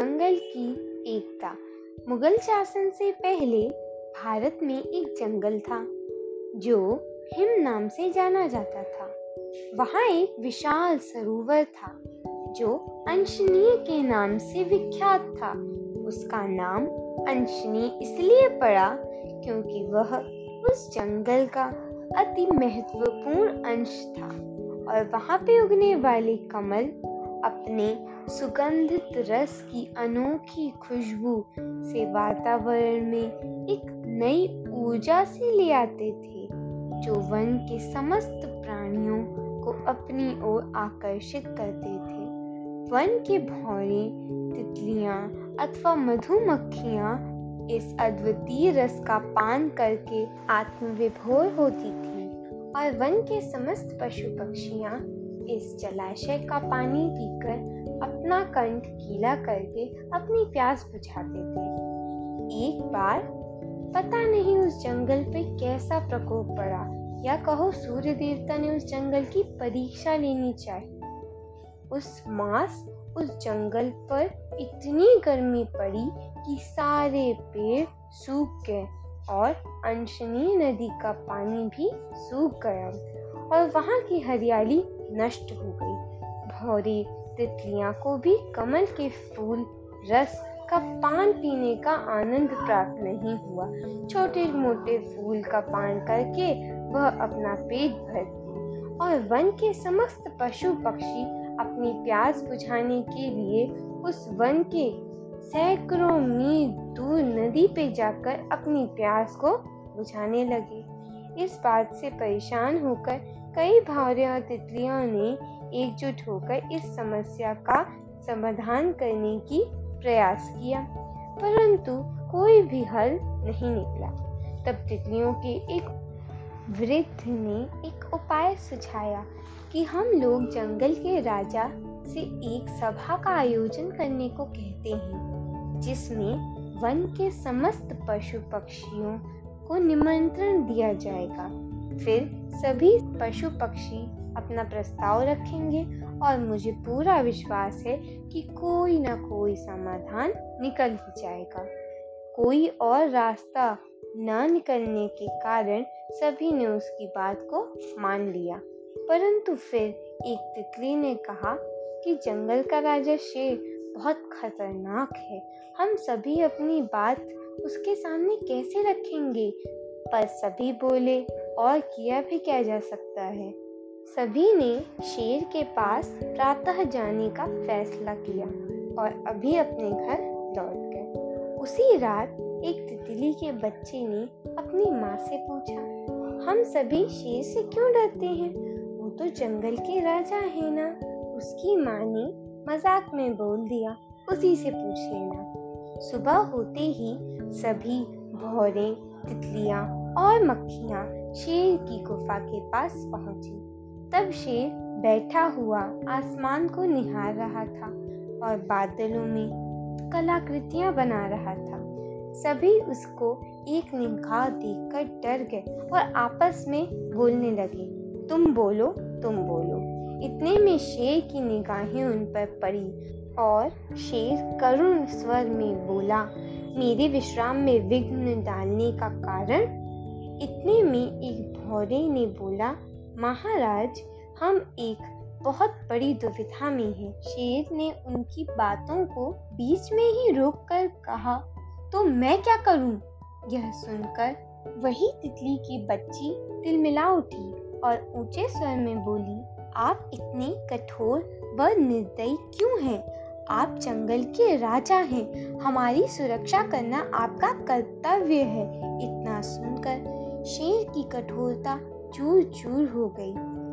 जंगल की एकता। मुगल शासन से पहले भारत में एक जंगल था, जो हिम नाम से जाना जाता था। वहाँ एक विशाल सरोवर था, जो अंशनीय के नाम से विख्यात था। उसका नाम अंशनी इसलिए पड़ा क्योंकि वह उस जंगल का अति महत्वपूर्ण अंश था और वहाँ पे उगने वाले कमल अपने सुगंधित रस की अनोखी खुशबू से वातावरण में एक नई ऊर्जा से ले आते थे, जो वन के समस्त प्राणियों को अपनी ओर आकर्षित करते थे। वन के भौरे, तितलियाँ अथवा मधुमक्खियाँ इस अद्वितीय रस का पान करके आत्मविभोर होती थी और वन के समस्त पशु पक्षियाँ इस जलाशय का पानी पीकर अपना कंठ गीला करके अपनी प्यास बुझाते थे। एक बार, पता नहीं उस जंगल पे कैसा प्रकोप पड़ा, या कहो सूर्य देवता ने उस जंगल की परीक्षा लेनी चाहिए। उस मास उस जंगल पर इतनी गर्मी पड़ी कि सारे पेड़ सूख गए और अंशनी नदी का पानी भी सूख गया और वहाँ की हरियाली नष्ट हो गई। भौरी तितलियाँ को भी कमल के फूल, रस का पान पीने का आनंद प्राप्त नहीं हुआ। छोटे मोटे फूल का पान करके वह अपना पेट भरती और वन के समस्त पशु पक्षी अपनी प्यास बुझाने के लिए उस वन के सैकड़ों मील दूर नदी पे जाकर अपनी प्यास को बुझाने लगे। इस बात से परेशान होकर कई भावरे और तितलियों ने एकजुट होकर इस समस्या का समाधान करने की प्रयास किया, परंतु कोई भी हल नहीं निकला। तब तितलियों के एक वृद्ध ने एक उपाय सुझाया कि हम लोग जंगल के राजा से एक सभा का आयोजन करने को कहते हैं, जिसमें वन के समस्त पशु पक्षियों को निमंत्रण दिया जाएगा। फिर सभी पशु पक्षी अपना प्रस्ताव रखेंगे और मुझे पूरा विश्वास है कि कोई ना कोई समाधान निकल ही जाएगा। कोई और रास्ता न निकलने के कारण सभी ने उसकी बात को मान लिया। परंतु फिर एक तितली ने कहा कि जंगल का राजा शेर बहुत खतरनाक है। हम सभी अपनी बात उसके सामने कैसे रखेंगे? पर सभी बोले और किया भी क्या जा सकता है। सभी ने शेर के पास प्रातः जाने का फैसला किया और अभी अपने घर लौट गए। उसी रात एक तितली के बच्चे ने अपनी माँ से पूछा, हम सभी शेर से क्यों डरते हैं? वो तो जंगल के राजा है ना? उसकी माँ ने मज़ाक में बोल दिया, उसी से पूछ लेना। सुबह होते ही सभी, भौरे, तितलियाँ और मक्खियाँ शेर की गुफा के पास पहुँची। तब शेर बैठा हुआ आसमान को निहार रहा था और बादलों में कलाकृतियाँ बना रहा था। सभी उसको एक निगाह देखकर डर गए और आपस में बोलने लगे, तुम बोलो तुम बोलो। इतने में शेर की निगाहें उन पर पड़ी और शेर करुण स्वर में बोला, मेरे विश्राम में विघ्न डालने का कारण इतने में एक भौरे ने बोला, महाराज, हम एक बहुत बड़ी दुविधा में हैं। शेर ने उनकी बातों को बीच में ही रोक कर कहा तो मैं क्या करूँ? यह सुनकर वही तितली की बच्ची तिलमिला उठी और ऊँचे स्वर में बोली, आप इतने कठोर व निर्दयी क्यों हैं? आप जंगल के राजा हैं हमारी सुरक्षा करना आपका कर्तव्य है इतना सुनकर शेर की कठोरता चूर चूर हो गई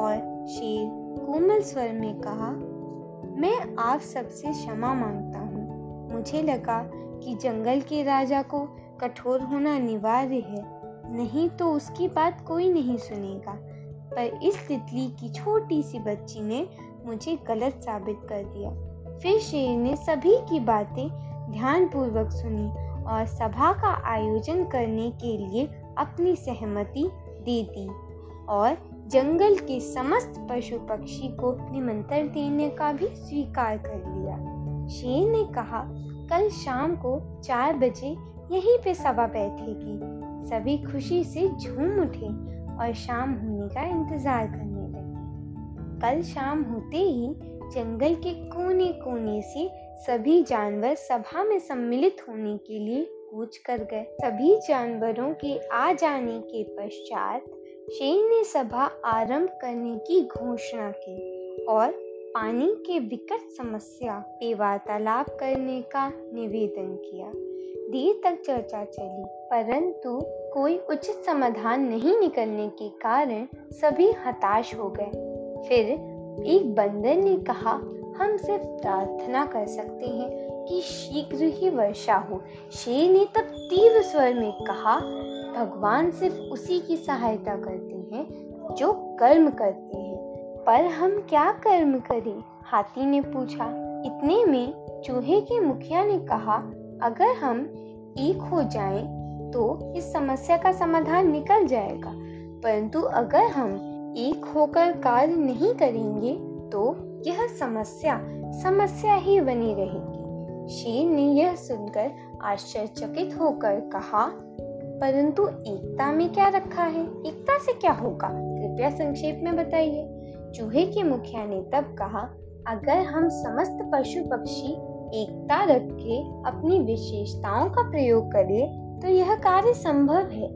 और शेर कोमल स्वर में कहा, मैं आप सबसे क्षमा माँगता हूँ। मुझे लगा कि जंगल के राजा को कठोर होना अनिवार्य है। नहीं तो उसकी बात कोई नहीं सुनेगा। पर इस तितली की छोटी सी बच्ची ने मुझे गलत साबित कर दिया। फिर शेर ने सभी की बातें ध्यानपूर्वक सुनी और सभा का आयोजन करने के लिए अपनी सहमति दे दी और जंगल के समस्त पशु पक्षी को निमंत्रण देने का भी स्वीकार कर लिया। शेर ने कहा, कल शाम को चार बजे यहीं पे सभा बैठेगी। सभी खुशी से झूम उठे और शाम होने का इंतज़ार करने लगे। कल शाम होते ही जंगल के कोने कोने से सभी जानवर सभा में सम्मिलित होने के लिए कूच कर गए। सभी जानवरों के आ जाने के पश्चात शेर ने सभा आरंभ करने की घोषणा की और पानी के विकट समस्या पे वार्तालाप करने का निवेदन किया। देर तक चर्चा चली, परंतु कोई उचित समाधान नहीं निकलने के कारण सभी हताश हो गए। फिर एक बंदर ने कहा, हम सिर्फ़ प्रार्थना कर सकते हैं कि शीघ्र ही वर्षा हो। शेर ने तब तीव्र स्वर में कहा, भगवान सिर्फ़ उसी की सहायता करते हैं, जो कर्म करते हैं। पर हम क्या कर्म करें? हाथी ने पूछा। इतने में चूहे के मुखिया ने कहा, अगर हम एक हो जाएँ तो इस समस्या का समाधान निकल जाएगा। परंतु अगर हम एक होकर कार्य नहीं करेंगे तो यह समस्या समस्या ही बनी रहेगी। शेर ने यह सुनकर आश्चर्यचकित होकर कहा, परंतु एकता में क्या रखा है? एकता से क्या होगा? कृपया संक्षेप में बताइए। चूहे के मुखिया ने तब कहा, अगर हम समस्त पशु पक्षी एकता रख के अपनी विशेषताओं का प्रयोग करें तो यह कार्य संभव है।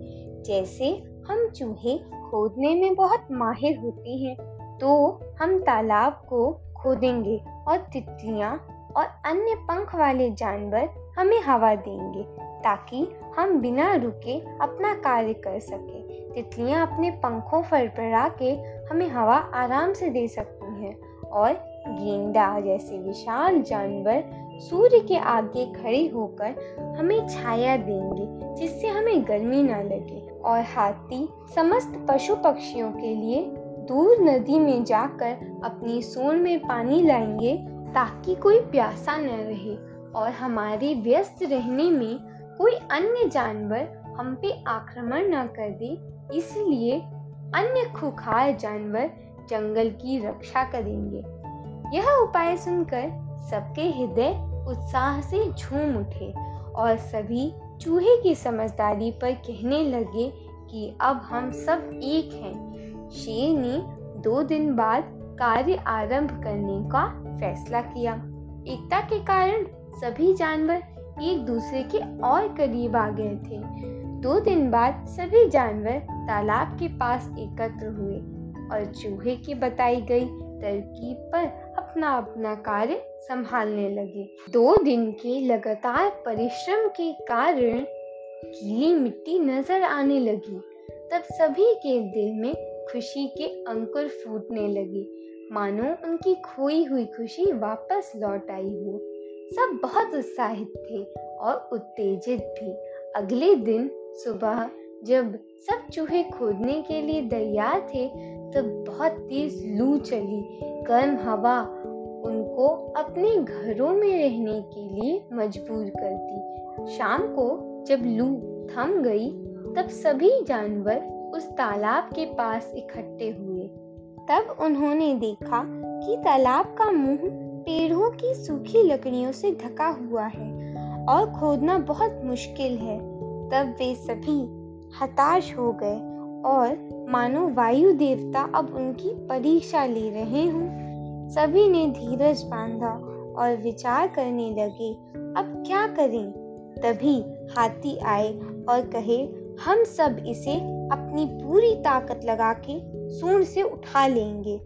जैसे हम चूहे खोदने में बहुत माहिर होते हैं तो हम तालाब को खोदेंगे और तितलियाँ और अन्य पंख वाले जानवर हमें हवा देंगे, ताकि हम बिना रुके अपना कार्य कर सके। तितलियाँ अपने पंखों पर फड़फड़ा के हमें हवा आराम से दे सकती हैं, और गेंदा जैसे विशाल जानवर सूर्य के आगे खड़े होकर हमें छाया देंगे, जिससे हमें गर्मी ना लगे। और हाथी समस्त पशु पक्षियों के लिए दूर नदी में जाकर अपनी सोन में पानी लाएँगे ताकि कोई प्यासा न रहे और हमारे व्यस्त रहने में कोई अन्य जानवर हम पे आक्रमण न कर दे। इसलिए अन्य खुखार जानवर जंगल की रक्षा करेंगे। यह उपाय सुनकर सबके हृदय उत्साह से झूम उठे और सभी चूहे की समझदारी पर कहने लगे कि अब हम सब एक हैं। शेर ने दो दिन बाद कार्य आरंभ करने का फैसला किया। एकता के कारण सभी जानवर एक दूसरे के और करीब आ गए थे। दो दिन बाद सभी जानवर तालाब के पास एकत्र हुए और चूहे की बताई गई तरकीब पर अपना अपना कार्य संभालने लगे। दो दिन के लगातार परिश्रम के कारण गीली मिट्टी नज़र आने लगी। तब सभी के दिल में खुशी के अंकुर फूटने लगे। मानो उनकी खोई हुई खुशी वापस लौट आई हो। सब बहुत उत्साहित थे और उत्तेजित भी। अगले दिन सुबह जब सब चूहे खोदने के लिए तैयार थे, तब बहुत तेज लू चली। गर्म हवा उनको अपने घरों में रहने के लिए मजबूर कर दी शाम को जब लू थम गई, तब सभी जानवर उस तालाब के पास इकट्ठे हुए। तब उन्होंने देखा कि तालाब का मुँह पेड़ों की सूखी लकड़ियों से ढका हुआ है और खोदना बहुत मुश्किल है। तब वे सभी हताश हो गए और मानो वायु देवता अब उनकी परीक्षा ले रहे हों। सभी ने धीरज बांधा और विचार करने लगे, अब क्या करें? तभी हाथी आए और कहे हम सब इसे अपनी पूरी ताकत लगा के सूंड से उठा लेंगे।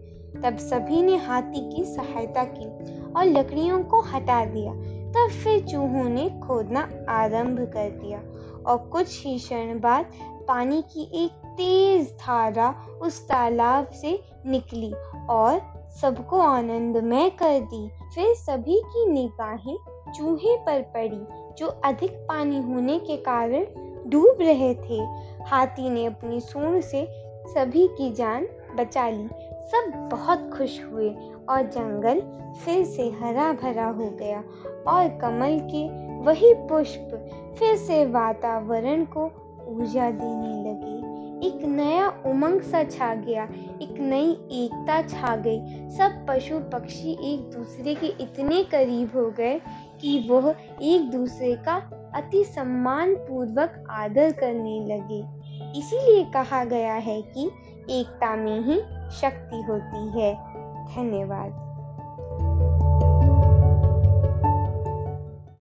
तब सभी ने हाथी की सहायता की और लकड़ियों को हटा दिया। तब फिर चूहों ने खोदना आरंभ कर दिया और कुछ ही क्षण बाद पानी की एक तेज धारा उस तालाब से निकली और सबको आनंदमय कर दी। फिर सभी की निगाहें चूहे पर पड़ी, जो अधिक पानी होने के कारण डूब रहे थे। हाथी ने अपनी सूंड से सभी की जान बचा ली। सब बहुत खुश हुए और जंगल फिर से हरा भरा हो गया और कमल के वही पुष्प फिर से वातावरण को ऊर्जा देने लगे। एक नया उमंग सा छा गया, एक नई एकता छा गई। सब पशु पक्षी एक दूसरे के इतने करीब हो गए कि वह एक दूसरे का अति सम्मान पूर्वक आदर करने लगे। इसीलिए कहा गया है कि एकता में ही शक्ति होती है। धन्यवाद।